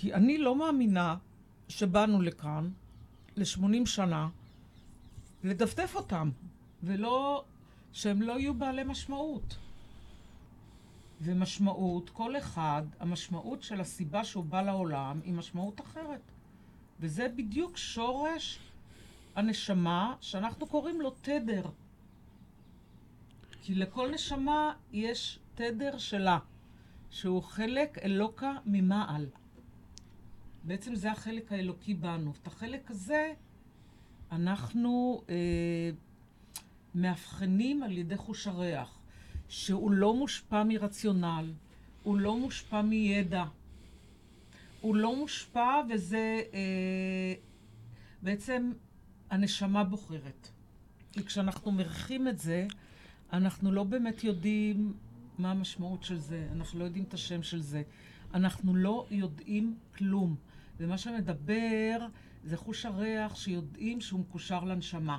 כי אני לא מאמינה שבאנו לכאן ל-80 שנה לדפדף אותם, ולא, שהם לא יהיו בעלי משמעות. ומשמעות, כל אחד, המשמעות של הסיבה שהוא בא לעולם היא משמעות אחרת. וזה בדיוק שורש הנשמה שאנחנו קוראים לו תדר. כי לכל נשמה יש תדר שלה, שהוא חלק אלוקה ממעל. בעצם זה החלק האלוקי בנו. את החלק הזה אנחנו אה, מאבחנים על ידי חוש הריח, שהוא לא מושפע מרציונל, הוא לא מושפע מידע, הוא לא מושפע וזה אה, בעצם הנשמה בוחרת. כי כשאנחנו מריחים את זה, אנחנו לא באמת יודעים מה המשמעות של זה, אנחנו לא יודעים את השם של זה, אנחנו לא יודעים כלום. ומה שמדבר זה חוש הריח שיודעים שהוא מקושר לנשמה.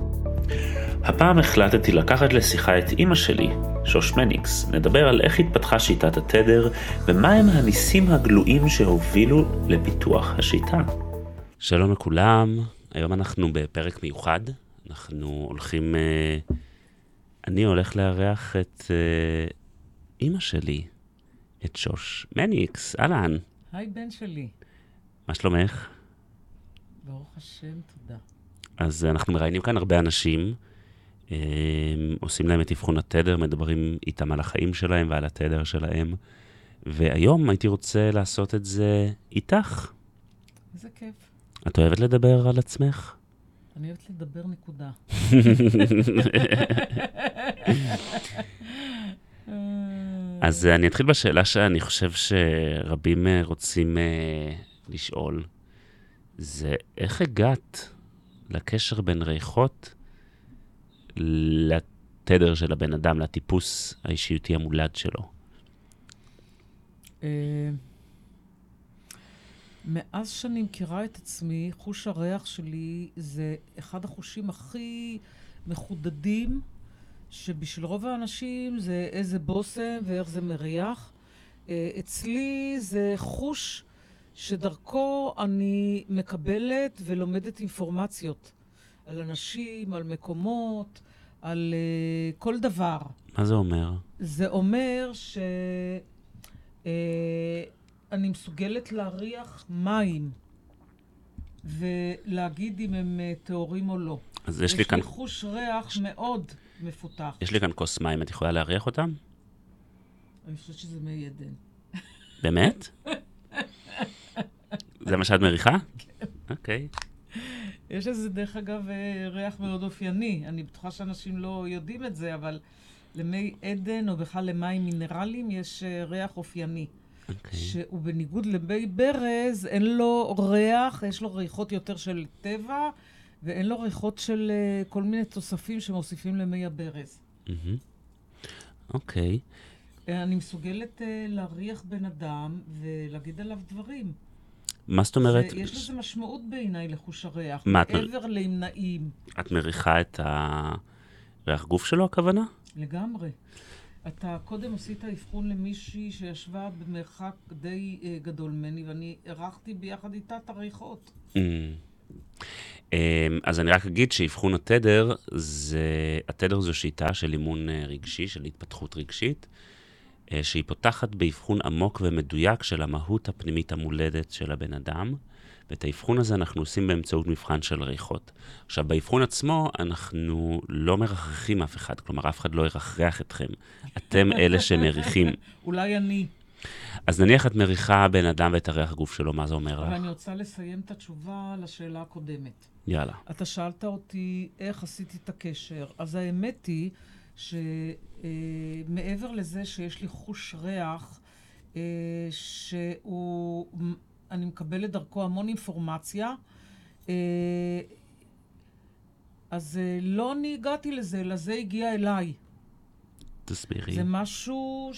הפעם החלטתי לקחת לשיחה את אימא שלי, שוש מניקס, נדבר על איך התפתחה שיטת התדר ומהם הניסים הגלויים שהובילו לפיתוח השיטה. שלום לכולם, היום אנחנו בפרק מיוחד, אנחנו הולכים, אה, אני הולך לארח את אה, אימא שלי, את שוש מניקס, אהלן. היי בן שלי. מה שלומך? ברוך השם, תודה. אז אנחנו מראיינים כאן הרבה אנשים. עושים להם את אבחון התדר, מדברים איתם על החיים שלהם ועל התדר שלהם. והיום הייתי רוצה לעשות את זה איתך. איזה כיף. את אוהבת לדבר על עצמך? אני אוהבת לדבר נקודה. אז אני אתחיל בשאלה שאני חושב שרבים אה, רוצים אה, לשאול. זה איך הגעת לקשר בין ריחות לתדר של הבן אדם, לטיפוס האישיותי המולד שלו? אה, מאז שאני מכירה את עצמי, חוש הריח שלי זה אחד החושים הכי מחודדים, שבשביל רוב האנשים זה איזה בושם ואיך זה מריח. אה, אצלי זה חוש שדרכו אני מקבלת ולומדת אינפורמציות. על אנשים, על מקומות, על uh, כל דבר. מה זה אומר? זה אומר שאני uh, מסוגלת להריח מים ולהגיד אם הם uh, טהורים או לא. אז יש, לי כאן... יש לי חוש ריח מאוד מפותח. יש לי כאן כוס מים, את יכולה להריח אותם? אני חושבת שזה מי עדן. באמת? זה מה שאת מריחה? כן. אוקיי. Okay. יש לזה, דרך אגב, אה, ריח מאוד אופייני. אני בטוחה שאנשים לא יודעים את זה, אבל למי עדן, או בכלל למים מינרליים, יש אה, ריח אופייני. Okay. אוקיי. שהוא בניגוד למי ברז, אין לו ריח, יש לו ריחות יותר של טבע, ואין לו ריחות של uh, כל מיני תוספים שמוסיפים למי הברז. אוקיי. Mm-hmm. Okay. אני מסוגלת uh, להריח בן אדם ולהגיד עליו דברים. מה זאת אומרת? יש לזה משמעות בעיניי לחוש הריח, מעבר. לאם נעים. את מריחה את הריח גוף שלו, הכוונה? לגמרי. אתה קודם עשית אבחון למישהי שישבה במרחק די uh, גדול ממני, ואני ארחתי ביחד איתה את הריחות. Mm. Um, אז אני רק אגיד שאבחון התדר, זה, התדר זו שיטה של אימון uh, רגשי, של התפתחות רגשית. אה, שהיא פותחת באבחון עמוק ומדויק של המהות הפנימית המולדת של הבן אדם, ואת האבחון הזה אנחנו עושים באמצעות מבחן של ריחות. עכשיו, באבחון עצמו אנחנו לא מרחכים אף אחד, כלומר, אף אחד לא ירחרח אתכם. אתם אלה שמריחים. אולי אני. אז נניח את מריחה בן אדם ואת הריח הגוף שלו, מה זה אומר לך? ואני רוצה לסיים את התשובה לשאלה הקודמת. יאללה. אתה שאלת אותי איך עשיתי את הקשר. אז האמת היא שמעבר לזה שיש לי חוש ריח, אה, שהוא, אני מקבלת דרכו המון אינפורמציה, אה, אז אה, לא אני הגעתי לזה, אלא זה הגיע אליי. תסבירי. זה משהו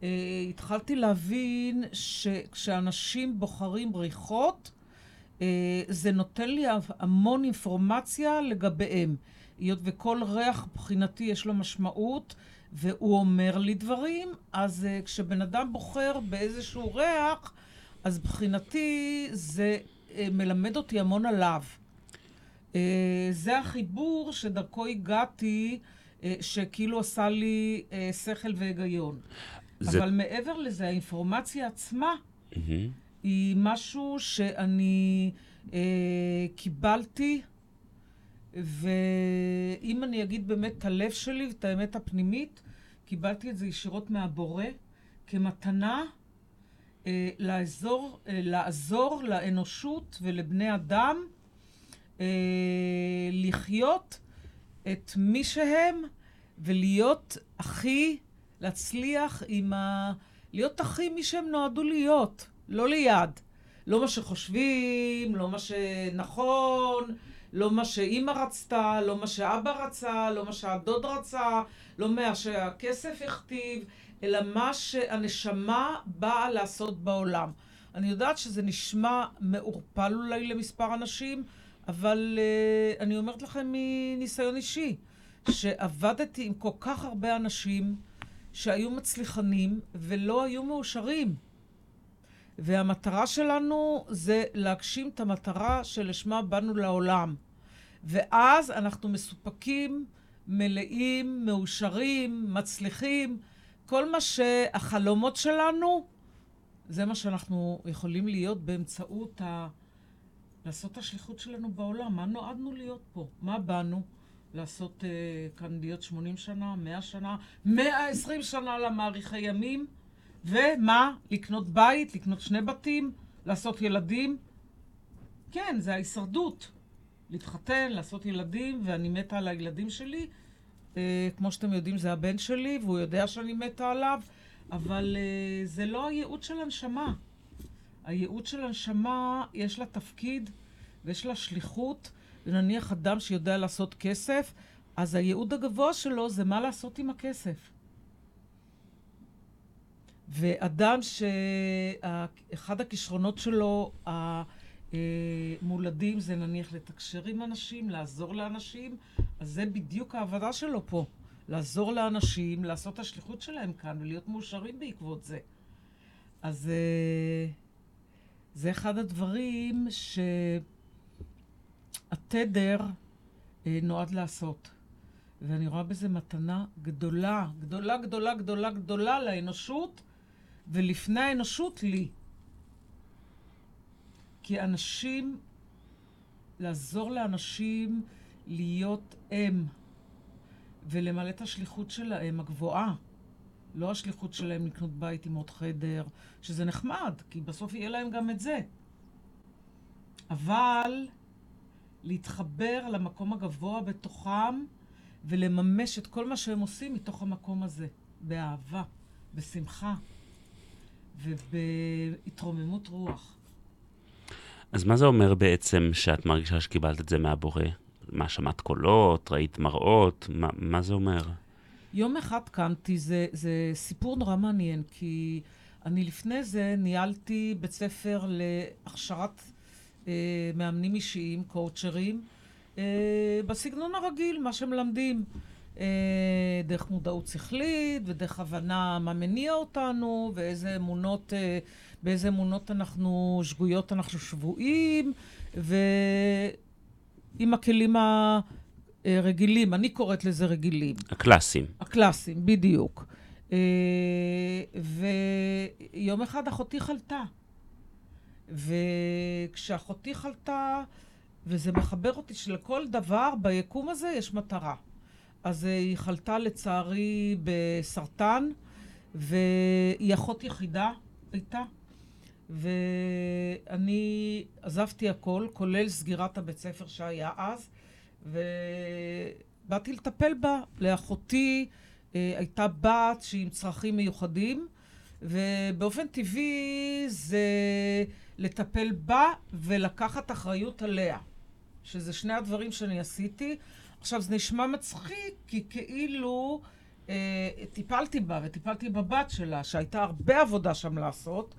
שהתחלתי להבין שכשאנשים בוחרים ריחות, זה נותן לי המון אינפורמציה לגביהם. היות וכל ריח מבחינתי יש לו משמעות, והוא אומר לי דברים, אז uh, כשבן אדם בוחר באיזשהו ריח, אז מבחינתי זה uh, מלמד אותי המון עליו. Uh, זה החיבור שדרכו הגעתי, uh, שכאילו עשה לי uh, שכל והיגיון. זה... אבל מעבר לזה, האינפורמציה עצמה mm-hmm. היא משהו שאני uh, קיבלתי. ואם אני אגיד באמת את הלב שלי ואת האמת הפנימית, קיבלתי את זה ישירות מהבורא כמתנה אה, לעזור, אה, לעזור לאנושות ולבני אדם אה, לחיות את מי שהם ולהיות הכי, להצליח עם ה... להיות הכי מי שהם נועדו להיות, לא ליד. לא מה שחושבים, לא מה שנכון, לא מה שאימא רצתה, לא מה שאבא רצה, לא מה שהדוד רצה, לא מה שהכסף הכתיב, אלא מה שהנשמה באה לעשות בעולם. אני יודעת שזה נשמע מעורפל אולי למספר אנשים, אבל uh, אני אומרת לכם מניסיון אישי, שעבדתי עם כל כך הרבה אנשים שהיו מצליחנים ולא היו מאושרים. והמטרה שלנו זה להגשים את המטרה שלשמה באנו לעולם. ואז אנחנו מסופקים, מלאים, מאושרים, מצליחים. כל מה שהחלומות שלנו, זה מה שאנחנו יכולים להיות באמצעות ה... לעשות את השליחות שלנו בעולם. מה נועדנו להיות פה? מה באנו? לעשות uh, כאן להיות 80 שנה, 100 שנה, 120 שנה למאריכי ימים? ומה? לקנות בית, לקנות שני בתים, לעשות ילדים. כן, זה ההישרדות. להתחתן, לעשות ילדים, ואני מתה על הילדים שלי. אה, כמו שאתם יודעים, זה הבן שלי, והוא יודע שאני מתה עליו, אבל אה, זה לא הייעוד של הנשמה. הייעוד של הנשמה, יש לה תפקיד ויש לה שליחות, ונניח אדם שיודע לעשות כסף, אז הייעוד הגבוה שלו זה מה לעשות עם הכסף. ואדם שאחד הכישרונות שלו המולדים זה נניח לתקשר עם אנשים, לעזור לאנשים, אז זה בדיוק העבודה שלו פה. לעזור לאנשים, לעשות את השליחות שלהם כאן ולהיות מאושרים בעקבות זה. אז אה, זה אחד הדברים שהתדר אה, נועד לעשות. ואני רואה בזה מתנה גדולה, גדולה, גדולה, גדולה, גדולה לאנושות, ולפני האנושות לי. כי אנשים, לעזור לאנשים להיות אם ולמלא את השליחות שלהם, הגבוהה. לא השליחות שלהם לקנות בית עם עוד חדר, שזה נחמד, כי בסוף יהיה להם גם את זה. אבל להתחבר למקום הגבוה בתוכם ולממש את כל מה שהם עושים מתוך המקום הזה, באהבה, בשמחה. ובהתרוממות רוח. אז מה זה אומר בעצם שאת מרגישה שקיבלת את זה מהבורא? מה, שמעת קולות? ראית מראות? מה, מה זה אומר? יום אחד קמתי, זה, זה סיפור נורא מעניין, כי אני לפני זה ניהלתי בית ספר להכשרת אה, מאמנים אישיים, קואוצ'רים, אה, בסגנון הרגיל, מה שמלמדים. אה, דרך מודעות שכלית ודרך הבנה מה מניע אותנו ואיזה אמונות, אה, באיזה אמונות אנחנו שגויות אנחנו שבויים ועם הכלים הרגילים, אני קוראת לזה רגילים. הקלאסיים. הקלאסיים, בדיוק. אה, ויום אחד אחותי חלתה. וכשאחותי חלתה, וזה מחבר אותי שלכל דבר ביקום הזה יש מטרה. אז אה, היא חלתה לצערי בסרטן, והיא אחות יחידה הייתה. ואני עזבתי הכל, כולל סגירת הבית ספר שהיה אז, ובאתי לטפל בה. לאחותי אה, הייתה בת שהיא עם צרכים מיוחדים, ובאופן טבעי זה לטפל בה ולקחת אחריות עליה. שזה שני הדברים שאני עשיתי. עכשיו, זה נשמע מצחיק, כי כאילו אה, טיפלתי בה וטיפלתי בבת שלה, שהייתה הרבה עבודה שם לעשות,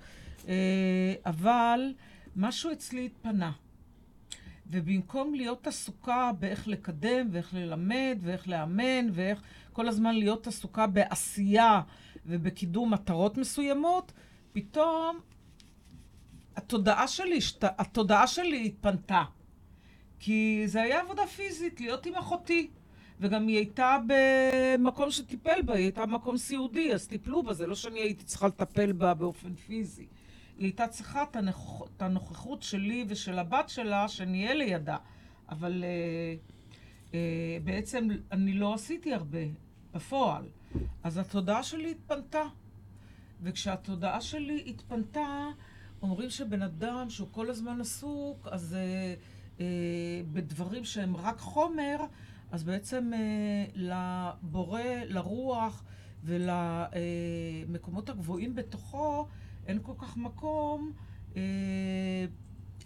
אה, אבל משהו אצלי התפנה. ובמקום להיות עסוקה באיך לקדם ואיך ללמד ואיך לאמן ואיך כל הזמן להיות עסוקה בעשייה ובקידום מטרות מסוימות, פתאום התודעה שלי, התודעה שלי התפנתה. כי זה היה עבודה פיזית, להיות עם אחותי. וגם היא הייתה במקום שטיפל בה, היא הייתה במקום סיעודי, אז טיפלו בה, זה לא שאני הייתי צריכה לטפל בה באופן פיזי. היא הייתה צריכה את, הנוכ... את הנוכחות שלי ושל הבת שלה, שנהיה לידה. אבל אה, אה, בעצם אני לא עשיתי הרבה בפועל. אז התודעה שלי התפנתה. וכשהתודעה שלי התפנתה, אומרים שבן אדם שהוא כל הזמן עסוק, אז אה, בדברים שהם רק חומר, אז בעצם אה, לבורא, לרוח ולמקומות הגבוהים בתוכו, אין כל כך מקום אה,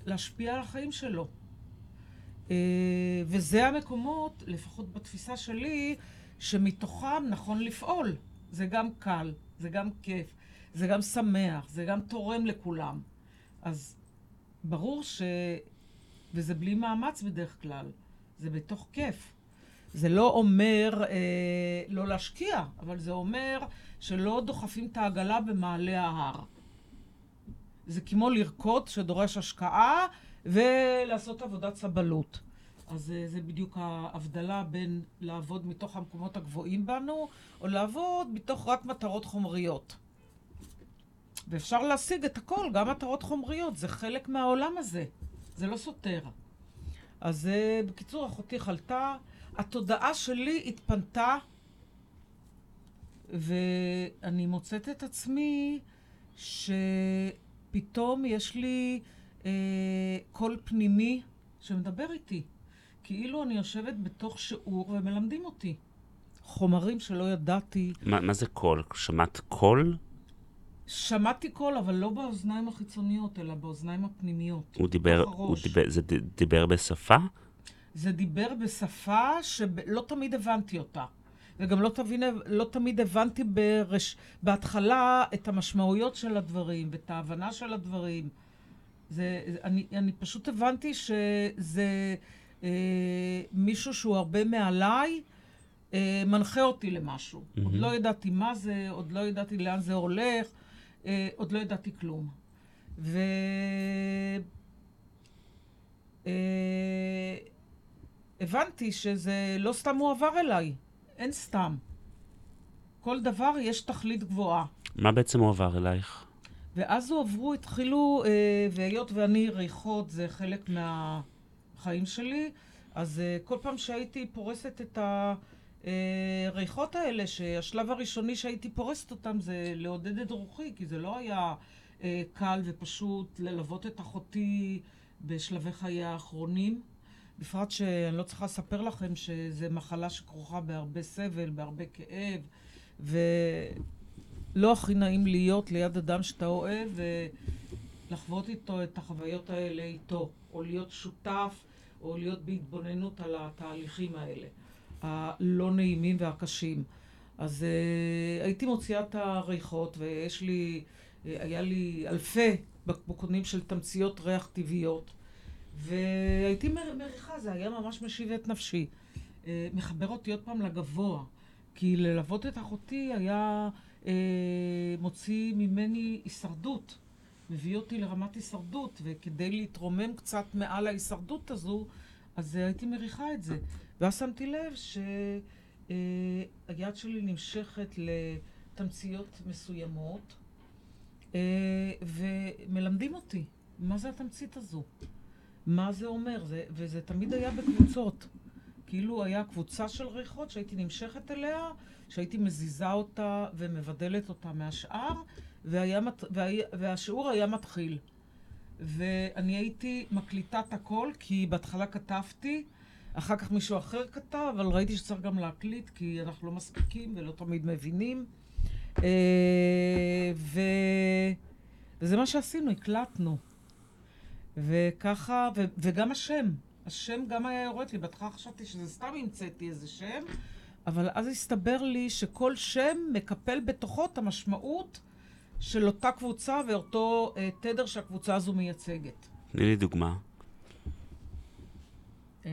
להשפיע על החיים שלו. אה, וזה המקומות, לפחות בתפיסה שלי, שמתוכם נכון לפעול. זה גם קל, זה גם כיף, זה גם שמח, זה גם תורם לכולם. אז ברור ש... וזה בלי מאמץ בדרך כלל, זה בתוך כיף. זה לא אומר אה, לא להשקיע, אבל זה אומר שלא דוחפים את העגלה במעלה ההר. זה כמו לרקוד שדורש השקעה ולעשות עבודת סבלות. אז אה, זה בדיוק ההבדלה בין לעבוד מתוך המקומות הגבוהים בנו, או לעבוד מתוך רק מטרות חומריות. ואפשר להשיג את הכל, גם מטרות חומריות, זה חלק מהעולם הזה, זה לא סותר. אז אה, בקיצור, אחותי חלתה, התודעה שלי התפנתה, ואני מוצאת את עצמי שפתאום יש לי אה, קול פנימי שמדבר איתי. כאילו אני יושבת בתוך שיעור ומלמדים אותי. חומרים שלא ידעתי. מה, מה זה קול? שמעת קול? שמעתי קול, אבל לא באוזניים החיצוניות, אלא באוזניים הפנימיות. הוא דיבר, הוא דיבר, זה דיבר בשפה? זה דיבר בשפה שלא תמיד הבנתי אותה. וגם לא, תבין, לא תמיד הבנתי ברש, בהתחלה את המשמעויות של הדברים ואת ההבנה של הדברים. זה, אני, אני פשוט הבנתי שזה אה, מישהו שהוא הרבה מעליי, אה, מנחה אותי למשהו. Mm-hmm. עוד לא ידעתי מה זה, עוד לא ידעתי לאן זה הולך, אה, עוד לא ידעתי כלום. ו... אה, הבנתי שזה לא סתם הועבר אליי, אין סתם. כל דבר יש תכלית גבוהה. מה בעצם הועבר אלייך? ואז הועברו, התחילו, אה, והיות ואני ריחות זה חלק מהחיים שלי, אז אה, כל פעם שהייתי פורסת את הריחות האלה, שהשלב הראשוני שהייתי פורסת אותם זה לעודד את רוחי, כי זה לא היה אה, קל ופשוט ללוות את אחותי בשלבי חיי האחרונים. בפרט שאני לא צריכה לספר לכם שזו מחלה שכרוכה בהרבה סבל, בהרבה כאב, ולא הכי נעים להיות ליד אדם שאתה אוהב ולחוות איתו את החוויות האלה איתו, או להיות שותף, או להיות בהתבוננות על התהליכים האלה, הלא נעימים והקשים. אז uh, הייתי מוציאה את הריחות, ויש לי, uh, היה לי אלפי בקבוקונים של תמציות ריח טבעיות. והייתי מריחה, זה היה ממש משיב את נפשי. אה, מחבר אותי עוד פעם לגבוה. כי ללוות את אחותי היה אה, מוציא ממני הישרדות. מביא אותי לרמת הישרדות, וכדי להתרומם קצת מעל ההישרדות הזו, אז הייתי מריחה את זה. ואז שמתי לב שהיד אה, שלי נמשכת לתמציות מסוימות, אה, ומלמדים אותי מה זה התמצית הזו. מה זה אומר, זה, וזה תמיד היה בקבוצות. כאילו היה קבוצה של ריחות שהייתי נמשכת אליה, שהייתי מזיזה אותה ומבדלת אותה מהשאר, והיה, והיה, והשיעור היה מתחיל. ואני הייתי מקליטה את הכל, כי בהתחלה כתבתי, אחר כך מישהו אחר כתב, אבל ראיתי שצריך גם להקליט, כי אנחנו לא מספיקים ולא תמיד מבינים. אה, ו... וזה מה שעשינו, הקלטנו. וככה, ו, וגם השם, השם גם היה יורד לי. בהתחלה חשבתי שזה סתם המצאתי איזה שם, אבל אז הסתבר לי שכל שם מקפל בתוכו את המשמעות של אותה קבוצה ואותו אה, תדר שהקבוצה הזו מייצגת. תני לי דוגמה. אה,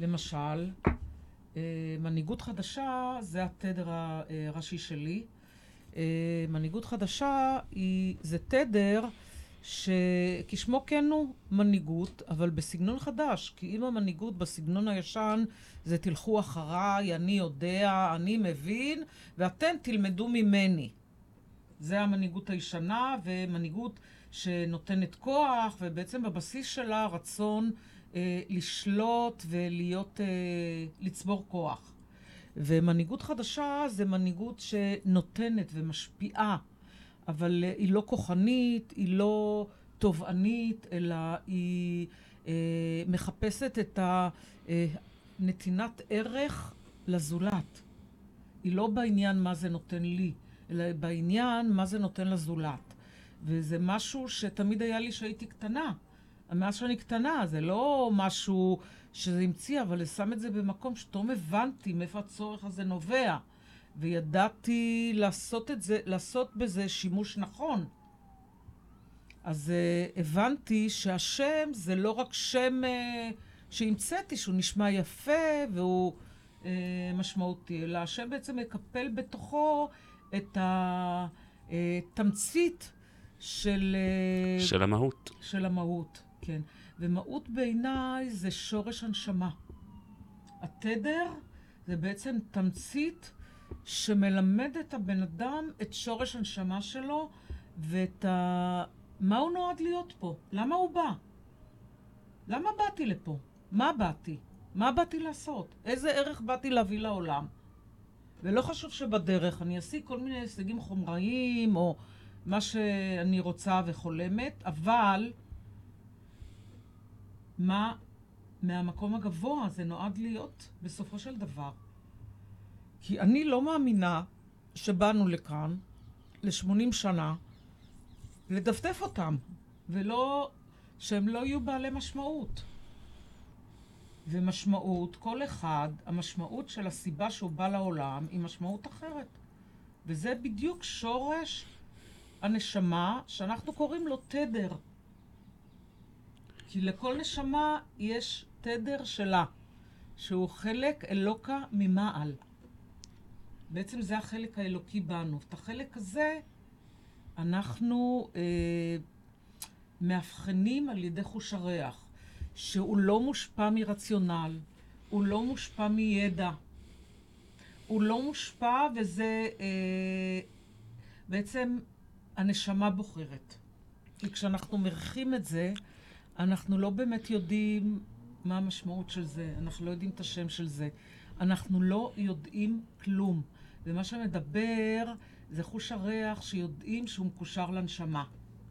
למשל, אה, מנהיגות חדשה זה התדר הראשי שלי. אה, מנהיגות חדשה היא, זה תדר שכשמו כן הוא מנהיגות, אבל בסגנון חדש. כי אם המנהיגות בסגנון הישן זה תלכו אחריי, אני יודע, אני מבין, ואתם תלמדו ממני. זה המנהיגות הישנה, ומנהיגות שנותנת כוח, ובעצם בבסיס שלה רצון אה, לשלוט ולהיות, אה, לצבור כוח. ומנהיגות חדשה זה מנהיגות שנותנת ומשפיעה, אבל אה, היא לא כוחנית, היא לא תובענית, אלא היא אה, מחפשת את אה, ערך לזולת. היא לא בעניין מה זה נותן לי, אלא בעניין מה זה נותן לזולת. וזה משהו שתמיד היה לי כשהייתי קטנה. מאז שאני קטנה, זה לא משהו שזה המציא, אבל שם את זה במקום שפתאום הבנתי מאיפה הצורך הזה נובע. וידעתי לעשות את זה, לעשות בזה שימוש נכון. אז uh, הבנתי שהשם זה לא רק שם uh, שהמצאתי, שהוא נשמע יפה והוא uh, משמעותי, אלא השם בעצם מקפל בתוכו את התמצית של... Uh, של המהות. של המהות. כן. ומהות בעיניי זה שורש הנשמה. התדר זה בעצם תמצית שמלמד את הבן אדם את שורש הנשמה שלו ואת ה... מה הוא נועד להיות פה? למה הוא בא? למה באתי לפה? מה באתי? מה באתי לעשות? איזה ערך באתי להביא לעולם? ולא חשוב שבדרך אני אשיג כל מיני הישגים חומריים או מה שאני רוצה וחולמת, אבל מה מהמקום הגבוה זה נועד להיות בסופו של דבר. כי אני לא מאמינה שבאנו לכאן ל-80 שנה לדפדף אותם, ולא, שהם לא יהיו בעלי משמעות. ומשמעות, כל אחד, המשמעות של הסיבה שהוא בא לעולם היא משמעות אחרת. וזה בדיוק שורש הנשמה שאנחנו קוראים לו תדר. כי לכל נשמה יש תדר שלה, שהוא חלק אלוקה ממעל. בעצם זה החלק האלוקי בנו. את החלק הזה אנחנו אה, מאבחנים על ידי חוש הריח, שהוא לא מושפע מרציונל, הוא לא מושפע מידע, הוא לא מושפע וזה אה, בעצם הנשמה בוחרת. כי כשאנחנו מריחים את זה, אנחנו לא באמת יודעים מה המשמעות של זה, אנחנו לא יודעים את השם של זה. אנחנו לא יודעים כלום. ומה שמדבר זה חוש הריח שיודעים שהוא מקושר לנשמה.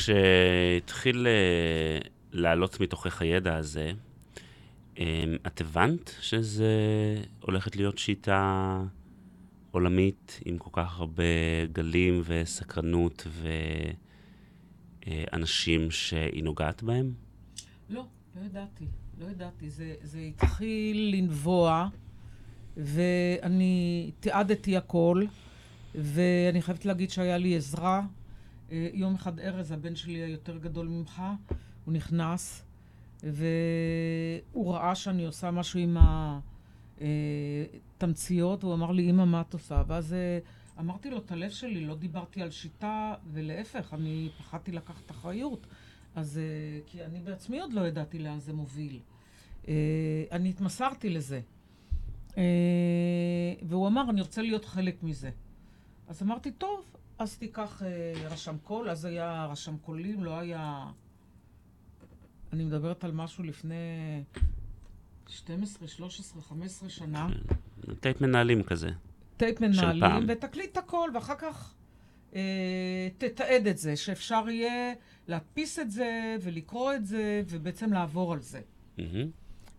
כשהתחיל אה, לעלות מתוכך הידע הזה, אה, את הבנת שזה הולכת להיות שיטה עולמית עם כל כך הרבה גלים וסקרנות ואנשים שהיא נוגעת בהם? לא, לא ידעתי. לא ידעתי. זה, זה התחיל לנבוע, ואני תיעדתי הכל, ואני חייבת להגיד שהיה לי עזרה. אה, יום אחד ארז, הבן שלי היותר גדול ממך, הוא נכנס, והוא ראה שאני עושה משהו עם התמציות, הוא אמר לי, אמא, מה את עושה? ואז אה, אמרתי לו, את הלב שלי, לא דיברתי על שיטה, ולהפך, אני פחדתי לקחת אחריות. אז, אה, כי אני בעצמי עוד לא ידעתי לאן זה מוביל. אני התמסרתי לזה. והוא אמר, אני רוצה להיות חלק מזה. אז אמרתי, טוב, אז תיקח אה, רשם קול, אז היה רשם קולים, לא היה אני מדברת על משהו לפני 12, 13, 15 שנה. טייפ מנהלים כזה. טייפ. מנהלים, ותקליט הכל, ואחר כך אה, תתעד את זה, שאפשר יהיה להדפיס את זה ולקרוא את זה, ובעצם לעבור על זה. מהמם.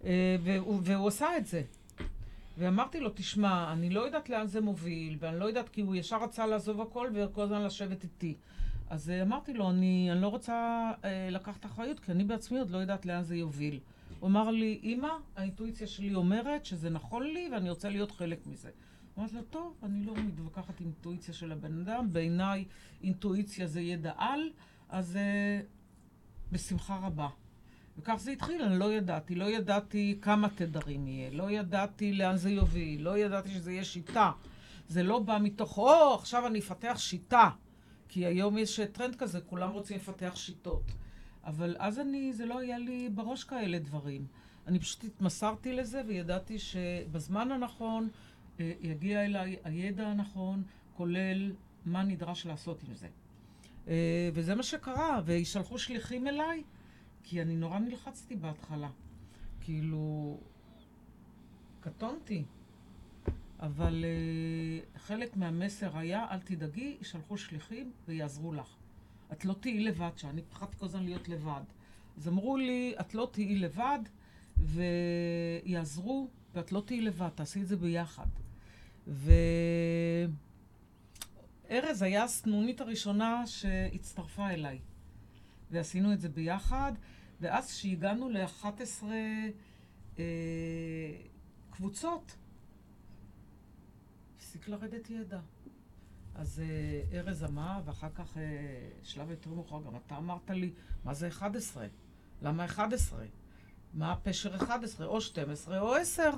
אה, והוא, והוא עשה את זה. ואמרתי לו, תשמע, אני לא יודעת לאן זה מוביל, ואני לא יודעת, כי הוא ישר רצה לעזוב הכל וכל הזמן לשבת איתי. אז אה, אמרתי לו, אני, אני לא רוצה אה, לקחת אחריות, כי אני בעצמי עוד לא יודעת לאן זה יוביל. הוא אמר לי, אמא, האינטואיציה שלי אומרת שזה נכון לי ואני רוצה להיות חלק מזה. אמרתי לו, טוב, אני לא מתווכחת עם אינטואיציה של הבן אדם, בעיניי אינטואיציה זה ידע על, אז אה, בשמחה רבה. וכך זה התחיל, אני לא ידעתי. לא ידעתי כמה תדרים יהיה, לא ידעתי לאן זה יוביל, לא ידעתי שזה יהיה שיטה. זה לא בא מתוך, או, עכשיו אני אפתח שיטה. כי היום יש טרנד כזה, כולם רוצים לפתח שיטות. אבל אז אני, זה לא היה לי בראש כאלה דברים. אני פשוט התמסרתי לזה וידעתי שבזמן הנכון אה, יגיע אליי הידע הנכון, כולל מה נדרש לעשות עם זה. אה, וזה מה שקרה, וישלחו שליחים אליי, כי אני נורא נלחצתי בהתחלה. כאילו, קטונתי. אבל uh, חלק מהמסר היה, אל תדאגי, ישלחו שליחים ויעזרו לך. את לא תהיי לבד שם, אני פחדתי כל הזמן להיות לבד. אז אמרו לי, את לא תהיי לבד, ויעזרו, ואת לא תהיי לבד, תעשי את זה ביחד. וארז היה הסנונית הראשונה שהצטרפה אליי. ועשינו את זה ביחד, ואז כשהגענו ל-11 אה, קבוצות, הפסיק לרדת ידע. אז אה, ארז אמר, ואחר כך, אה, שלב יותר מאוחר, גם אתה אמרת לי, מה זה 11? למה 11? מה הפשר 11? או 12 או 10?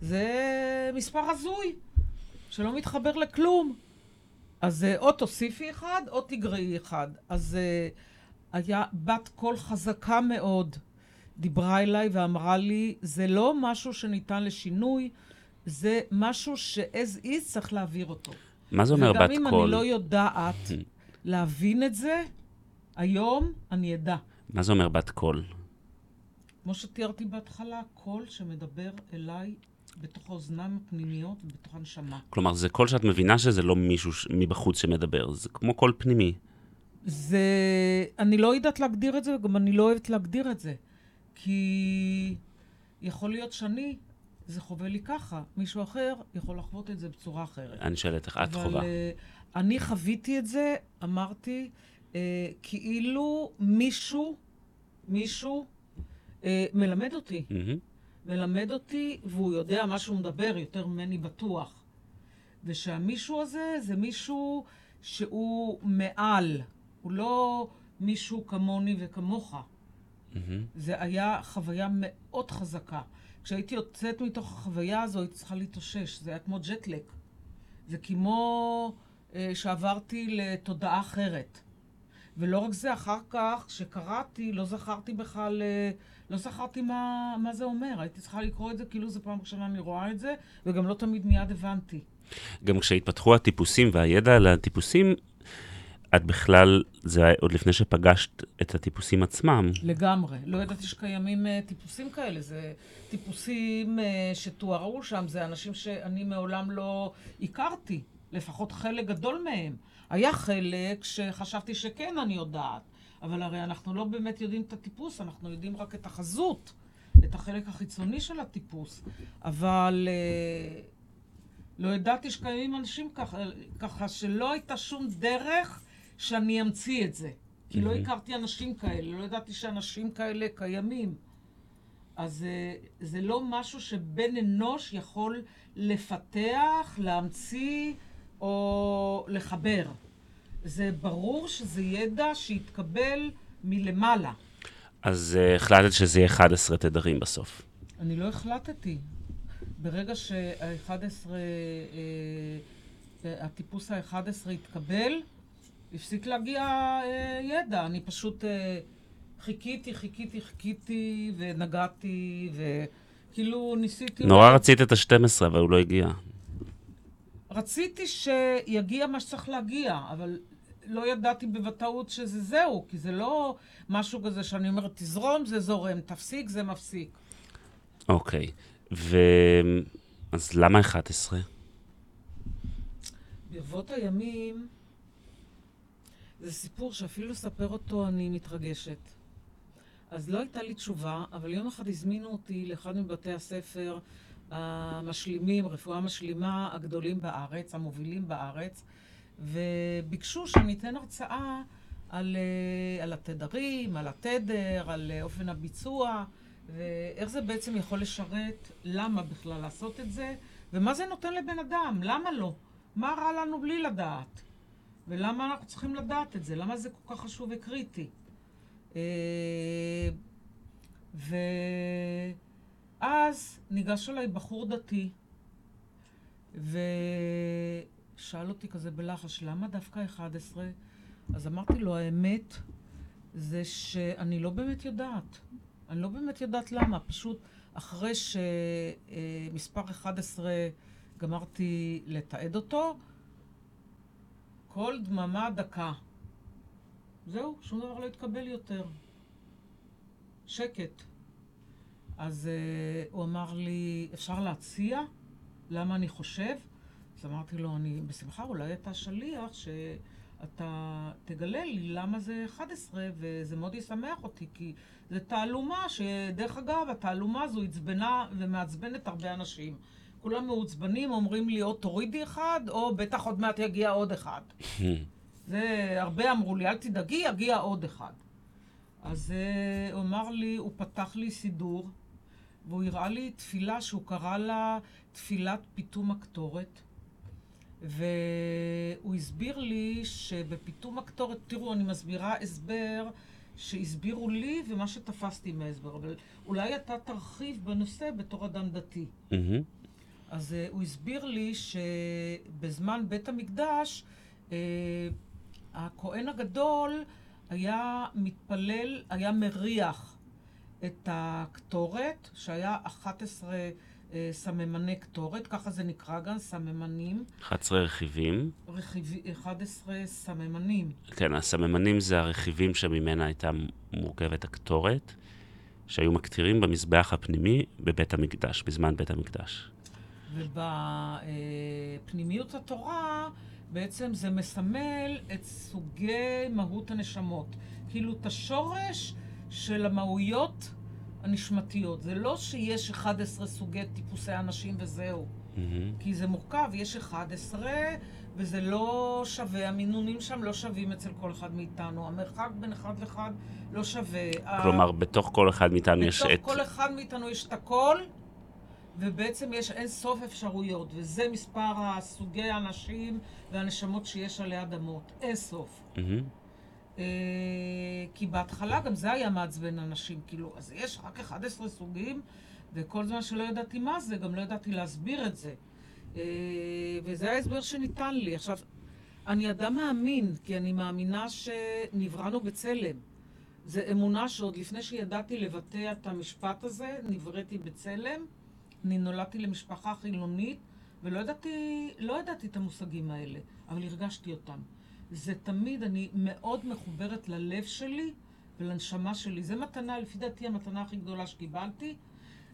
זה מספר הזוי, שלא מתחבר לכלום. אז אה, או תוסיפי אחד, או תגרעי אחד. אז אה, היה בת קול חזקה מאוד, דיברה אליי ואמרה לי, זה לא משהו שניתן לשינוי, זה משהו ש-as is צריך להעביר אותו. מה זה אומר בת וגם אם קול? אני לא יודעת להבין את זה, היום אני אדע. מה זה אומר בת קול? כמו שתיארתי בהתחלה, קול שמדבר אליי בתוך האוזניים הפנימיות ובתוך הנשמה. כלומר, זה קול שאת מבינה שזה לא מישהו ש- מבחוץ שמדבר, זה כמו קול פנימי. זה... אני לא יודעת להגדיר את זה, וגם אני לא אוהבת להגדיר את זה. כי יכול להיות שאני, זה חווה לי ככה, מישהו אחר יכול לחוות את זה בצורה אחרת. אני שואלת איך את חווה. אבל אה, אני חוויתי את זה, אמרתי, אה, כאילו מישהו, מישהו אה, מלמד אותי. מהמם. מלמד אותי, והוא יודע מה שהוא מדבר יותר ממני בטוח. ושהמישהו הזה זה מישהו שהוא מעל, הוא לא מישהו כמוני וכמוך. מהמם. זה היה חוויה מאוד חזקה. כשהייתי יוצאת מתוך החוויה הזו, הייתי צריכה להתאושש. זה היה כמו ג'טלק. זה כמו אה, שעברתי לתודעה אחרת. ולא רק זה, אחר כך, כשקראתי, לא זכרתי בכלל, אה, לא זכרתי מה, מה זה אומר. הייתי צריכה לקרוא את זה כאילו זו פעם ראשונה אני רואה את זה, וגם לא תמיד מיד הבנתי. גם כשהתפתחו הטיפוסים והידע על הטיפוסים, את בכלל, זה היה עוד לפני שפגשת את הטיפוסים עצמם. לגמרי. לא ידעתי שקיימים uh, טיפוסים כאלה. זה טיפוסים uh, שתוארו שם, זה אנשים שאני מעולם לא הכרתי, לפחות חלק גדול מהם. היה חלק שחשבתי שכן אני יודעת, אבל הרי אנחנו לא באמת יודעים את הטיפוס, אנחנו יודעים רק את החזות, את החלק החיצוני של הטיפוס. אבל uh, לא ידעתי שקיימים אנשים ככה, ככה שלא הייתה שום דרך שאני אמציא את זה. כי לא מהמם. הכרתי אנשים כאלה, לא ידעתי שאנשים כאלה קיימים. אז אה, זה לא משהו שבן אנוש יכול לפתח, להמציא או לחבר. זה ברור שזה ידע שהתקבל מלמעלה. אז uh, החלטת שזה יהיה 11 תדרים בסוף. אני לא החלטתי. ברגע שה-11, אה, אה, הטיפוס ה-11 התקבל, הפסיק להגיע אה, ידע. אני פשוט אה, חיכיתי, חיכיתי, חיכיתי, ונגעתי, וכאילו ניסיתי... נורא רצית את ה-12, אבל הוא לא הגיע. רציתי שיגיע מה שצריך להגיע, אבל לא ידעתי בוודאות שזה זהו, כי זה לא משהו כזה שאני אומרת, תזרום, זה זורם, תפסיק, זה מפסיק. אוקיי. ו... אז למה 11? ברבות הימים זה סיפור שאפילו לספר אותו אני מתרגשת. אז לא הייתה לי תשובה, אבל יום אחד הזמינו אותי לאחד מבתי הספר המשלימים, רפואה משלימה הגדולים בארץ, המובילים בארץ, וביקשו שאני אתן הרצאה על, אה, על התדרים, על התדר, על אה, אופן הביצוע, ואיך זה בעצם יכול לשרת, למה בכלל לעשות את זה, ומה זה נותן לבן אדם, למה לא? מה רע לנו בלי לדעת? ולמה אנחנו צריכים לדעת את זה? למה זה כל כך חשוב וקריטי? אה, ואז ניגש אליי בחור דתי, ושאל אותי כזה בלחש, למה דווקא 11? אז אמרתי לו, האמת זה שאני לא באמת יודעת. אני לא באמת יודעת למה. פשוט אחרי שמספר 11 גמרתי לתעד אותו, כל דממה דקה. זהו, שום דבר לא התקבל יותר. שקט. אז uh, הוא אמר לי, אפשר להציע? למה אני חושב? אז אמרתי לו, אני בשמחה, אולי אתה שליח שאתה תגלה לי למה זה 11, וזה מאוד ישמח אותי, כי זו תעלומה שדרך אגב, התעלומה הזו עצבנה ומעצבנת הרבה אנשים. כולם מעוצבנים, אומרים לי, או תורידי אחד, או בטח עוד מעט יגיע עוד אחד. זה, הרבה אמרו לי, אל תדאגי, יגיע עוד אחד. אז uh, הוא אמר לי, הוא פתח לי סידור, והוא הראה לי תפילה שהוא קרא לה תפילת פיתום הקטורת. והוא הסביר לי שבפיתום הקטורת, תראו, אני מסבירה הסבר שהסבירו לי ומה שתפסתי מההסבר, אבל אולי אתה תרחיב בנושא בתור אדם דתי. Mm-hmm. אז uh, הוא הסביר לי שבזמן בית המקדש, uh, הכהן הגדול היה מתפלל, היה מריח את הקטורת, שהיה 11 uh, סממני קטורת, ככה זה נקרא גם, סממנים. 11 רכיבים. רכיב, 11 סממנים. כן, הסממנים זה הרכיבים שממנה הייתה מורכבת הקטורת, שהיו מקטירים במזבח הפנימי בבית המקדש, בזמן בית המקדש. ובפנימיות התורה בעצם זה מסמל את סוגי מהות הנשמות. כאילו את השורש של המהויות הנשמתיות. זה לא שיש 11 סוגי טיפוסי אנשים וזהו. Mm-hmm. כי זה מורכב, יש 11 וזה לא שווה, המינונים שם לא שווים אצל כל אחד מאיתנו. המרחק בין אחד לאחד לא שווה. כלומר, בתוך כל אחד מאיתנו יש את... בתוך כל אחד מאיתנו יש את הכל. ובעצם יש אין סוף אפשרויות, וזה מספר הסוגי האנשים והנשמות שיש עלי אדמות. אין סוף. Mm-hmm. אה, כי בהתחלה גם זה היה מעצבן אנשים, כאילו, אז יש רק 11 סוגים, וכל זמן שלא ידעתי מה זה, גם לא ידעתי להסביר את זה. אה, וזה ההסבר שניתן לי. עכשיו, אני אדם מאמין, כי אני מאמינה שנבראנו בצלם. זו אמונה שעוד לפני שידעתי לבטא את המשפט הזה, נבראתי בצלם. אני נולדתי למשפחה חילונית, ולא ידעתי, לא ידעתי את המושגים האלה, אבל הרגשתי אותם. זה תמיד, אני מאוד מחוברת ללב שלי ולנשמה שלי. זו מתנה, לפי דעתי, המתנה הכי גדולה שקיבלתי.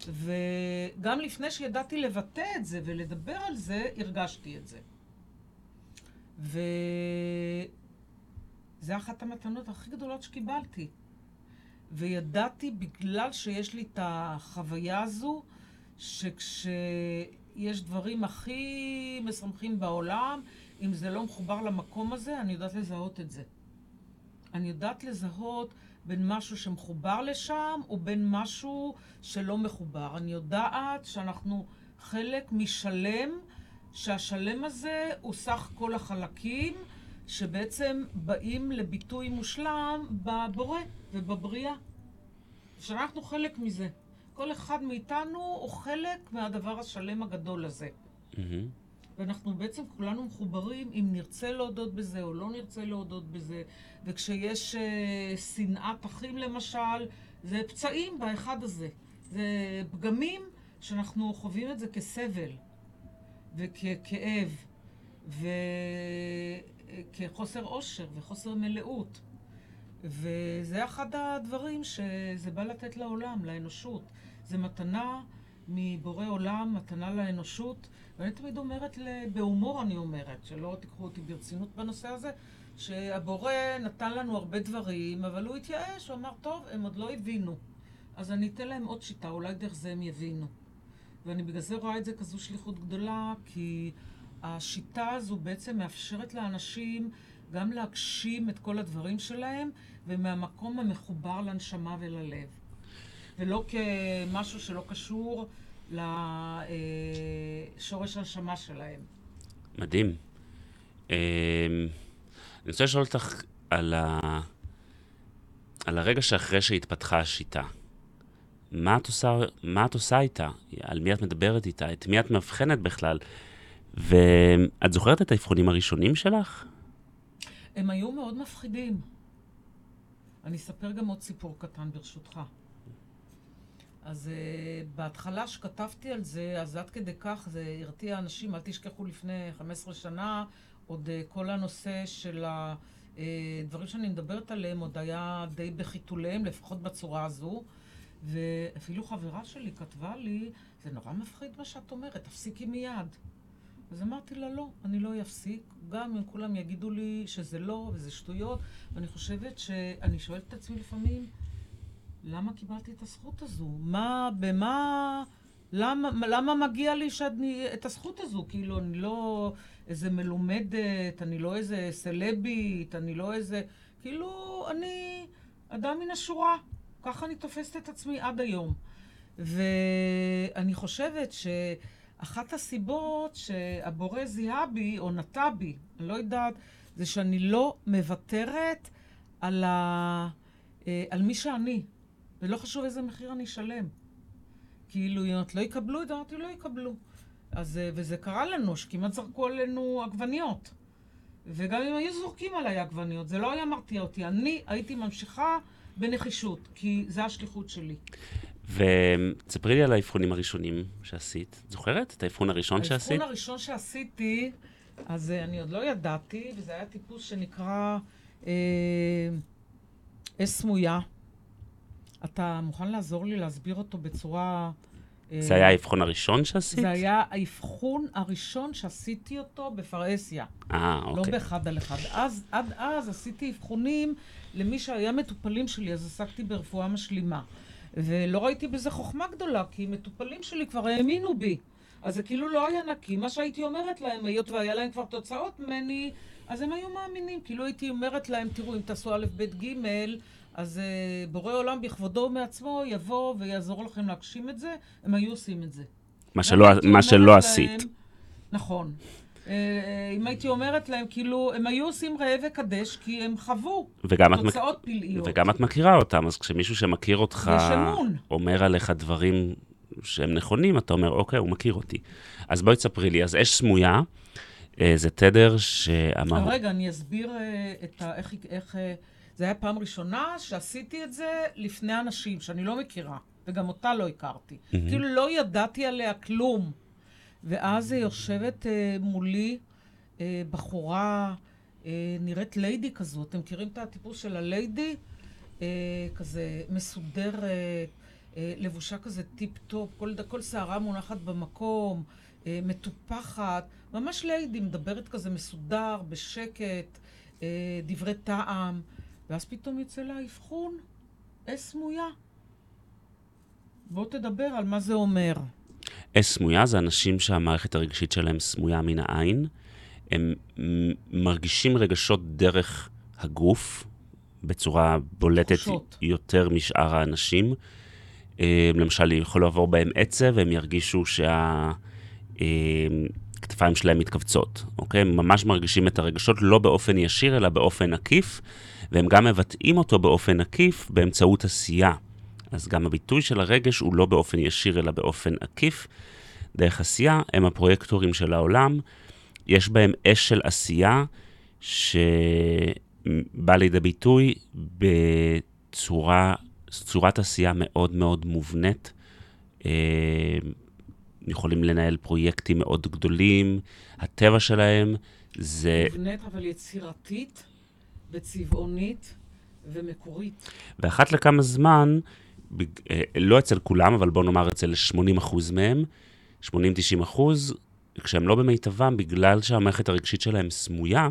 וגם לפני שידעתי לבטא את זה ולדבר על זה, הרגשתי את זה. וזה אחת המתנות הכי גדולות שקיבלתי. וידעתי, בגלל שיש לי את החוויה הזו, שכשיש דברים הכי משמחים בעולם, אם זה לא מחובר למקום הזה, אני יודעת לזהות את זה. אני יודעת לזהות בין משהו שמחובר לשם ובין משהו שלא מחובר. אני יודעת שאנחנו חלק משלם, שהשלם הזה הוא סך כל החלקים שבעצם באים לביטוי מושלם בבורא ובבריאה. שאנחנו חלק מזה. כל אחד מאיתנו הוא חלק מהדבר השלם הגדול הזה. Mm-hmm. ואנחנו בעצם כולנו מחוברים אם נרצה להודות בזה או לא נרצה להודות בזה. וכשיש uh, שנאת אחים למשל, זה פצעים באחד הזה. זה פגמים שאנחנו חווים את זה כסבל וככאב. כחוסר עושר וחוסר מלאות. וזה אחד הדברים שזה בא לתת לעולם, לאנושות. זה מתנה מבורא עולם, מתנה לאנושות. ואני תמיד אומרת, בהומור אני אומרת, שלא תיקחו אותי ברצינות בנושא הזה, שהבורא נתן לנו הרבה דברים, אבל הוא התייאש, הוא אמר, טוב, הם עוד לא הבינו. אז אני אתן להם עוד שיטה, אולי דרך זה הם יבינו. ואני בגלל זה רואה את זה כזו שליחות גדולה, כי השיטה הזו בעצם מאפשרת לאנשים גם להגשים את כל הדברים שלהם, ומהמקום המחובר לנשמה וללב. ולא כמשהו שלא קשור לשורש הנשמה שלהם. מדהים. אמ, אני רוצה לשאול אותך על, ה... על הרגע שאחרי שהתפתחה השיטה. מה את, עושה, מה את עושה איתה? על מי את מדברת איתה? את מי את מאבחנת בכלל? ואת זוכרת את האבחונים הראשונים שלך? הם היו מאוד מפחידים. אני אספר גם עוד סיפור קטן ברשותך. אז uh, בהתחלה שכתבתי על זה, אז עד כדי כך זה הרתיע אנשים, אל תשכחו לפני 15 שנה, עוד uh, כל הנושא של הדברים אה, שאני מדברת עליהם עוד היה די בחיתוליהם, לפחות בצורה הזו. ואפילו חברה שלי כתבה לי, זה נורא מפחיד מה שאת אומרת, תפסיקי מיד. אז אמרתי לה, לא, אני לא אפסיק, גם אם כולם יגידו לי שזה לא וזה שטויות, ואני חושבת שאני שואלת את עצמי לפעמים, למה קיבלתי את הזכות הזו? מה, במה, למה, למה מגיע לי שאני, את הזכות הזו? כאילו, אני לא איזה מלומדת, אני לא איזה סלבית, אני לא איזה... כאילו, אני אדם מן השורה. ככה אני תופסת את עצמי עד היום. ואני חושבת שאחת הסיבות שהבורא זיהה בי, או נטע בי, אני לא יודעת, זה שאני לא מוותרת על, ה... אה, על מי שאני, ולא חשוב איזה מחיר אני אשלם. כאילו, אם את לא יקבלו את זה, אמרתי, לא יקבלו. אז, אה, וזה קרה לנו, שכמעט זרקו עלינו עגבניות. וגם אם היו זורקים עליי עגבניות, זה לא היה מרתיע אותי. אני הייתי ממשיכה בנחישות, כי זה השליחות שלי. ותספרי לי על האבחונים הראשונים שעשית. זוכרת את האבחון הראשון שעשית? האבחון הראשון שעשיתי, אז uh, אני עוד לא ידעתי, וזה היה טיפוס שנקרא אה, אס סמויה. אתה מוכן לעזור לי להסביר אותו בצורה... אה, זה היה האבחון הראשון שעשית? זה היה האבחון הראשון שעשיתי אותו בפרהסיה. אה, אוקיי. לא באחד על אחד. אז, עד אז עשיתי אבחונים למי שהיה מטופלים שלי, אז עסקתי ברפואה משלימה. ולא ראיתי בזה חוכמה גדולה, כי מטופלים שלי כבר האמינו בי. אז זה כאילו לא היה נקי. מה שהייתי אומרת להם, היות והיה להם כבר תוצאות ממני, אז הם היו מאמינים. כאילו הייתי אומרת להם, תראו, אם תעשו א', ב', ג', אז uh, בורא עולם בכבודו ומעצמו יבוא ויעזור לכם להגשים את זה, הם היו עושים את זה. מה שלא, מה שלא עשית. להם, נכון. אה, אם הייתי אומרת להם, כאילו, הם היו עושים ראה וקדש כי הם חוו תוצאות מק... פלאיות. וגם את מכירה אותם, אז כשמישהו שמכיר אותך, אומר עליך דברים שהם נכונים, אתה אומר, אוקיי, הוא מכיר אותי. אז בואי תספרי לי, אז אש סמויה, אה, זה תדר שאמר... רגע, אני אסביר אה, ה... איך... איך זה היה פעם ראשונה שעשיתי את זה לפני אנשים שאני לא מכירה, וגם אותה לא הכרתי. Mm-hmm. כאילו לא ידעתי עליה כלום. ואז יושבת אה, מולי אה, בחורה, אה, נראית ליידי כזו. אתם מכירים את הטיפוס של הליידי? אה, כזה מסודרת, אה, לבושה כזה טיפ-טופ, כל, כל שערה מונחת במקום, אה, מטופחת, ממש ליידי, מדברת כזה מסודר, בשקט, אה, דברי טעם, ואז פתאום יוצא לה אבחון, אס סמויה. בוא תדבר על מה זה אומר. אס סמויה זה אנשים שהמערכת הרגשית שלהם סמויה מן העין. הם מרגישים רגשות דרך הגוף בצורה בולטת חושות. יותר משאר האנשים. אה, למשל, יכול לעבור בהם עצב והם ירגישו שהכתפיים אה, שלהם מתכווצות, אוקיי? הם ממש מרגישים את הרגשות לא באופן ישיר, אלא באופן עקיף, והם גם מבטאים אותו באופן עקיף באמצעות עשייה. אז גם הביטוי של הרגש הוא לא באופן ישיר, אלא באופן עקיף. דרך עשייה הם הפרויקטורים של העולם, יש בהם אש של עשייה שבא לידי ביטוי בצורה, צורת עשייה מאוד מאוד מובנית. אה, יכולים לנהל פרויקטים מאוד גדולים, הטבע שלהם זה... מובנית, אבל יצירתית, וצבעונית ומקורית. ואחת לכמה זמן, אה, לא אצל כולם, אבל בוא נאמר אצל 80% מהם, 80-90 אחוז, כשהם לא במיטבם, בגלל שהמערכת הרגשית שלהם סמויה,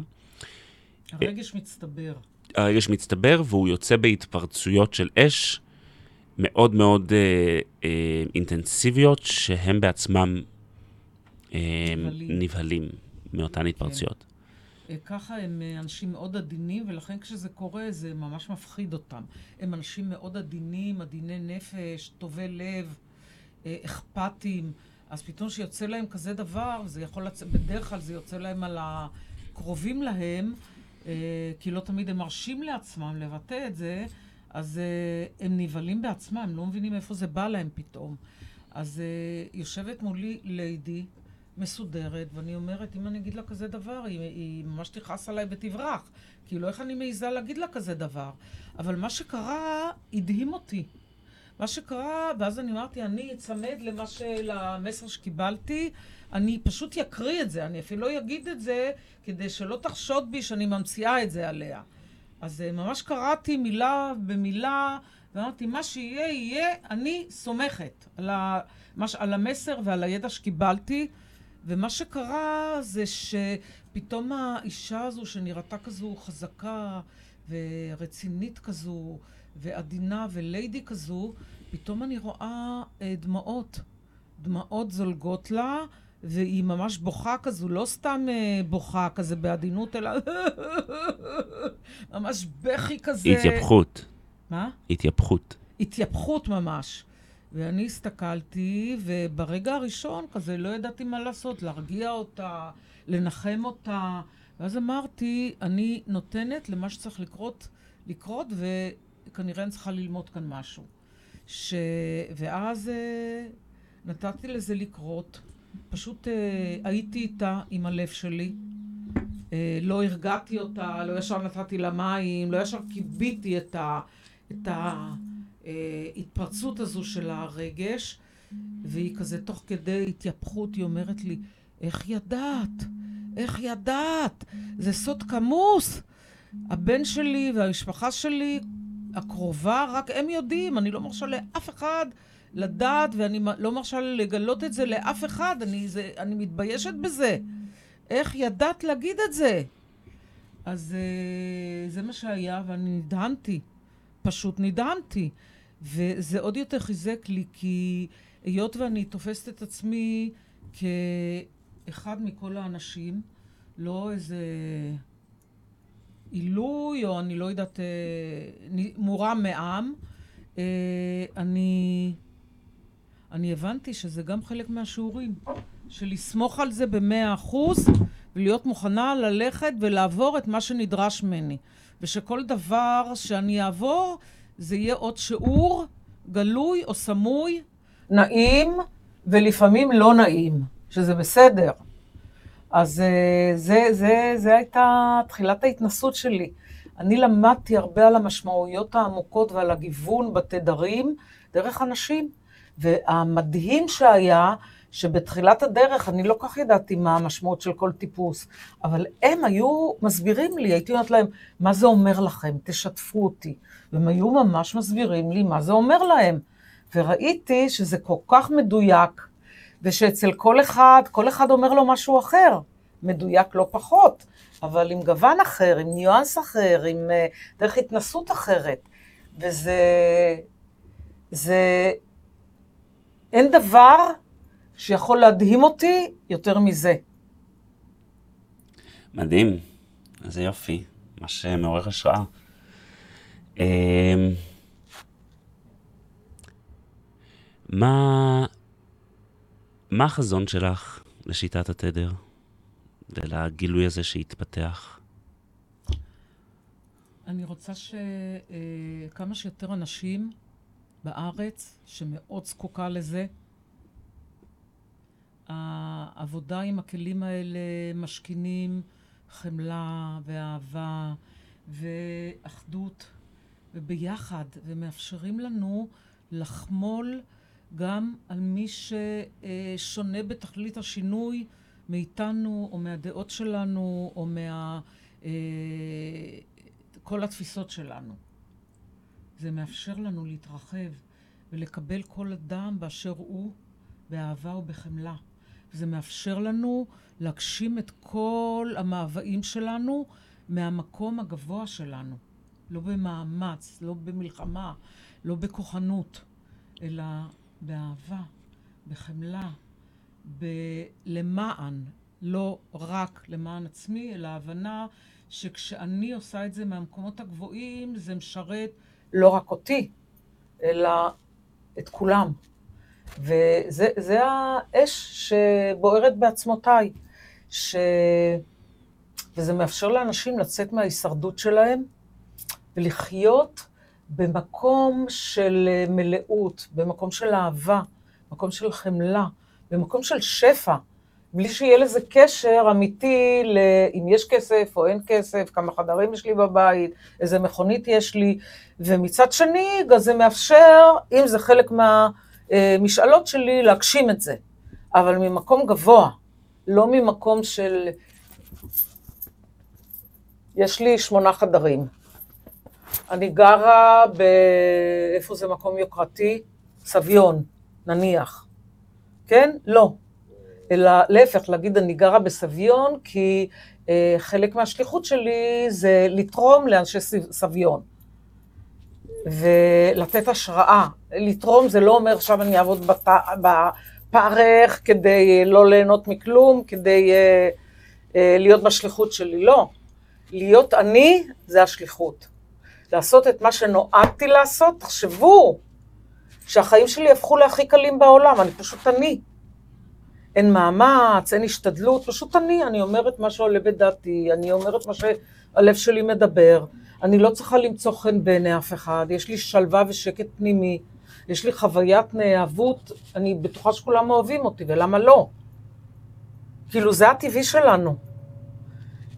הרגש מצטבר. הרגש מצטבר והוא יוצא בהתפרצויות של אש מאוד מאוד אה, אה, אינטנסיביות, שהם בעצמם אה, נבהלים. מאותן התפרצויות. אה, ככה הם אה, אנשים מאוד עדינים, ולכן כשזה קורה זה ממש מפחיד אותם. הם אנשים מאוד עדינים, עדיני נפש, טובי לב, אה, אכפתיים. אז פתאום שיוצא להם כזה דבר, זה יכול לצאת, בדרך כלל זה יוצא להם על הקרובים להם, אה, כי לא תמיד הם מרשים לעצמם לבטא את זה, אז הם נבהלים בעצמם, הם לא מבינים איפה זה בא להם פתאום. אז יושבת מולי ליידי, מסודרת, ואני אומרת, אם אני אגיד לה כזה דבר, היא, היא ממש תכעס עליי ותברח. כאילו, איך אני מעיזה להגיד לה כזה דבר? אבל מה שקרה, הדהים אותי. מה שקרה, ואז אני אמרתי, אני אצמד למה ש... למסר שקיבלתי, אני פשוט יקריא את זה, אני אפילו לא אגיד את זה, כדי שלא תחשוד בי שאני ממציאה את זה עליה. אז אה, ממש קראתי מילה במילה, ואמרתי, מה שיהיה, יהיה, אני סומכת על, ה... על המסר ועל הידע שקיבלתי. ומה שקרה זה שפתאום האישה הזו, שנראתה כזו חזקה ורצינית כזו, ועדינה וליידי כזו, פתאום אני רואה אה, דמעות. דמעות זולגות לה, והיא ממש בוכה כזו, לא סתם אה, בוכה כזה בעדינות, אלא ממש בכי כזה. התייפחות, מה? התייפחות. התייפכות ממש. ואני הסתכלתי, וברגע הראשון כזה לא ידעתי מה לעשות, להרגיע אותה, לנחם אותה. ואז אמרתי, אני נותנת למה שצריך לקרות, לקרות, וכנראה אני צריכה ללמוד כאן משהו. ש... ואז אה, נתתי לזה לקרות. פשוט אה, הייתי איתה עם הלב שלי. אה, לא הרגעתי אותה, לא ישר נתתי לה מים, לא ישר קיביתי את ה... את ה... ההתפרצות הזו של הרגש, והיא כזה תוך כדי התייפכות, היא אומרת לי, איך ידעת? איך ידעת? זה סוד כמוס. הבן שלי והמשפחה שלי הקרובה, רק הם יודעים, אני לא מרשה לאף אחד לדעת, ואני לא מרשה לגלות את זה לאף אחד, אני, זה, אני מתביישת בזה. איך ידעת להגיד את זה? אז uh, זה מה שהיה, ואני נדהמתי. פשוט נדהמתי. וזה עוד יותר חיזק לי, כי היות ואני תופסת את עצמי כאחד מכל האנשים, לא איזה עילוי, או אני לא יודעת, אה, מורם מעם, אה, אני, אני הבנתי שזה גם חלק מהשיעורים, של לסמוך על זה במאה אחוז, ולהיות מוכנה ללכת ולעבור את מה שנדרש ממני. ושכל דבר שאני אעבור, זה יהיה עוד שיעור גלוי או סמוי, נעים, ולפעמים לא נעים, שזה בסדר. אז אה, זה, זה, זה הייתה תחילת ההתנסות שלי. אני למדתי הרבה על המשמעויות העמוקות ועל הגיוון בתדרים דרך אנשים. והמדהים שהיה, שבתחילת הדרך אני לא כך ידעתי מה המשמעות של כל טיפוס, אבל הם היו מסבירים לי, הייתי אומרת להם, מה זה אומר לכם? תשתפו אותי. והם היו ממש מסבירים לי מה זה אומר להם. וראיתי שזה כל כך מדויק, ושאצל כל אחד, כל אחד אומר לו משהו אחר, מדויק לא פחות, אבל עם גוון אחר, עם ניואנס אחר, עם uh, דרך התנסות אחרת. וזה... זה... אין דבר שיכול להדהים אותי יותר מזה. מדהים, איזה יופי, ממש מעורר השראה. אמ, מה, מה החזון שלך לשיטת התדר ולגילוי הזה שהתפתח? אני רוצה שכמה שיותר אנשים בארץ, שמאוד זקוקה לזה, העבודה עם הכלים האלה משכינים חמלה ואהבה ואחדות וביחד, ומאפשרים לנו לחמול גם על מי ששונה בתכלית השינוי מאיתנו, או מהדעות שלנו, או מה... אה, כל התפיסות שלנו. זה מאפשר לנו להתרחב ולקבל כל אדם באשר הוא, באהבה ובחמלה. זה מאפשר לנו להגשים את כל המאוויים שלנו מהמקום הגבוה שלנו. לא במאמץ, לא במלחמה, לא בכוחנות, אלא באהבה, בחמלה, בלמען, לא רק למען עצמי, אלא הבנה שכשאני עושה את זה מהמקומות הגבוהים, זה משרת לא רק אותי, אלא את כולם. וזה האש שבוערת בעצמותיי, ש... וזה מאפשר לאנשים לצאת מההישרדות שלהם ולחיות במקום של מלאות, במקום של אהבה, במקום של חמלה, במקום של שפע, בלי שיהיה לזה קשר אמיתי לאם יש כסף או אין כסף, כמה חדרים יש לי בבית, איזה מכונית יש לי, ומצד שני, גם זה מאפשר, אם זה חלק מהמשאלות שלי, להגשים את זה, אבל ממקום גבוה, לא ממקום של... יש לי שמונה חדרים. אני גרה ב... איפה זה מקום יוקרתי? סביון, נניח. כן? לא. אלא להפך, להגיד אני גרה בסביון, כי אה, חלק מהשליחות שלי זה לתרום לאנשי סביון. ולתת השראה. לתרום זה לא אומר עכשיו אני אעבוד בת... בפרך כדי אה, לא ליהנות מכלום, כדי אה, אה, להיות בשליחות שלי. לא. להיות אני זה השליחות. לעשות את מה שנועדתי לעשות, תחשבו שהחיים שלי הפכו להכי קלים בעולם, אני פשוט אני. אין מאמץ, אין השתדלות, פשוט אני, אני אומרת מה שעולה בדעתי, אני אומרת מה שהלב שלי מדבר, אני לא צריכה למצוא חן בעיני אף אחד, יש לי שלווה ושקט פנימי, יש לי חוויית נאהבות, אני בטוחה שכולם אוהבים אותי, ולמה לא? כאילו, זה הטבעי שלנו.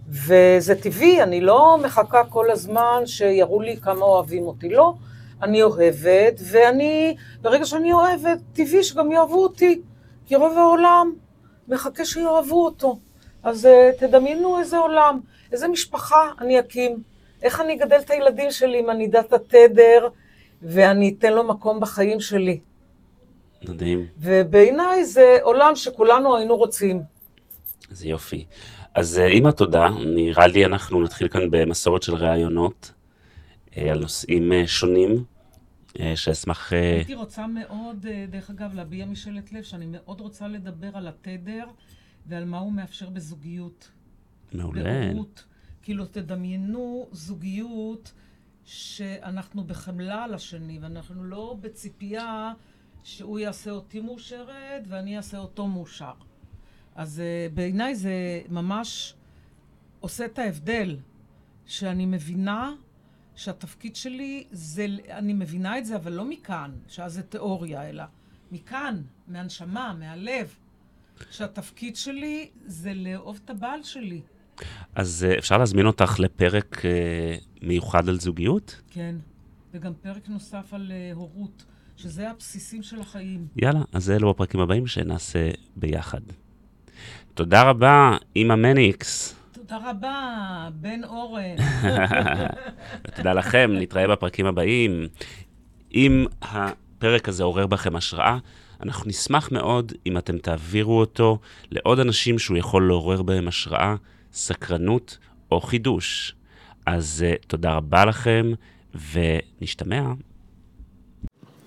וזה טבעי, אני לא מחכה כל הזמן שיראו לי כמה אוהבים אותי. לא, אני אוהבת, ואני, ברגע שאני אוהבת, טבעי שגם יאהבו אותי. כי רוב העולם מחכה שיאהבו אותו. אז uh, תדמיינו איזה עולם, איזה משפחה אני אקים, איך אני אגדל את הילדים שלי אם אני אדע את התדר ואני אתן לו מקום בחיים שלי. מדהים. ובעיניי זה עולם שכולנו היינו רוצים. זה יופי. אז אה, עם התודה, נראה לי אנחנו נתחיל כאן במסורת של ראיונות אה, על נושאים שונים. אה, שאשמח... אה, הייתי רוצה מאוד, אה, דרך אגב, להביע משאלת לב, שאני מאוד רוצה לדבר על התדר ועל מה הוא מאפשר בזוגיות. מעולה. בהורות. כאילו, תדמיינו זוגיות שאנחנו בחמלה על השני, ואנחנו לא בציפייה שהוא יעשה אותי מאושרת ואני אעשה אותו מאושר. אז uh, בעיניי זה ממש עושה את ההבדל, שאני מבינה שהתפקיד שלי זה, אני מבינה את זה, אבל לא מכאן, שאז זה תיאוריה, אלא מכאן, מהנשמה, מהלב, שהתפקיד שלי זה לאהוב את הבעל שלי. אז אה, אפשר להזמין אותך לפרק אה, מיוחד על זוגיות? כן, וגם פרק נוסף על אה, הורות, שזה הבסיסים של החיים. יאללה, אז אלו הפרקים הבאים שנעשה ביחד. תודה רבה, אימא מניקס. תודה רבה, בן אורן. ותודה לכם, נתראה בפרקים הבאים. אם הפרק הזה עורר בכם השראה, אנחנו נשמח מאוד אם אתם תעבירו אותו לעוד אנשים שהוא יכול לעורר בהם השראה, סקרנות או חידוש. אז uh, תודה רבה לכם, ונשתמע.